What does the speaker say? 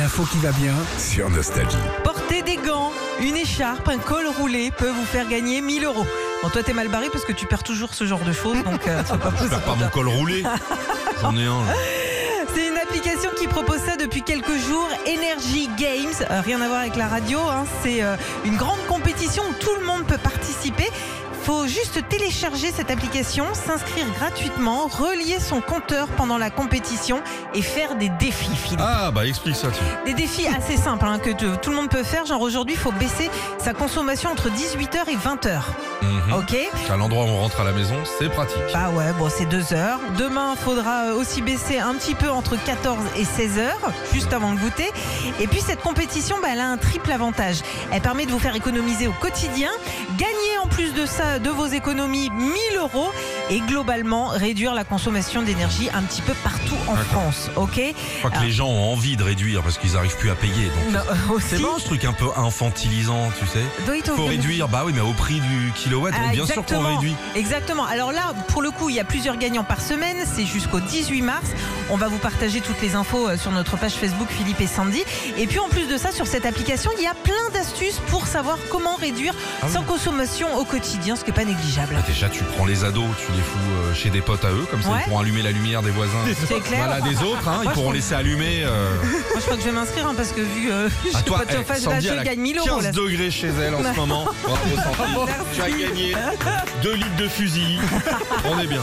L'info qui va bien. sur Nostalgie. Porter des gants, une écharpe, un col roulé peut vous faire gagner 1000 euros. Bon, toi, t'es mal barré parce que tu perds toujours ce genre de choses, donc euh, c'est pas Je perds pas mon col roulé. J'en ai un. là. Jours, Energy Games. Euh, rien à voir avec la radio, hein. c'est euh, une grande compétition où tout le monde peut participer. Faut juste télécharger cette application, s'inscrire gratuitement, relier son compteur pendant la compétition et faire des défis, Philippe. Ah, bah explique ça. Des défis assez simples hein, que tout le monde peut faire. Genre aujourd'hui, il faut baisser sa consommation entre 18h et 20h. Mhm. Ok À l'endroit où on rentre à la maison, c'est pratique. Bah ouais, bon, c'est deux heures. Demain, faudra euh, aussi baisser un petit peu entre 14 et 16 heures, juste avant le goûter. Et puis, cette compétition, bah, elle a un triple avantage. Elle permet de vous faire économiser au quotidien, gagner en plus de ça de vos économies 1000 euros et globalement réduire la consommation d'énergie un petit peu partout en. France. Ok? Je crois que les gens ont envie de réduire parce qu'ils n'arrivent plus à payer. donc. Non. C'est bon ce truc un peu infantilisant, tu sais. Faut réduire, bah oui, mais au prix du Ah, donc bien sûr qu'on exactement. réduit. Exactement. Alors là, pour le coup, il y a plusieurs gagnants par semaine. C'est jusqu'au 18 mars. On va vous partager toutes les infos euh, sur notre page Facebook Philippe et Sandy. Et puis en plus de ça, sur cette application, il y a plein d'astuces pour savoir comment réduire Ah oui. consommation au quotidien, ce qui n'est pas négligeable. Bah, déjà, tu prends les ados, tu les fous euh, chez des potes à eux, comme ça Ouais. ils pourront allumer la lumière des voisins. C'est clair. Voilà, des autres, hein, ils Moi, pourront laisser allumer. euh, Moi, je crois que je vais m'inscrire hein, parce que vu euh, j'ai à toi, pas de eh, chauffage, là, Sandy, je a gagne 1000 euros. 15 Là. degrés chez elle en ce moment. Bravo, Sandy. Tu as gagné 2 litres de fusil. On est bien.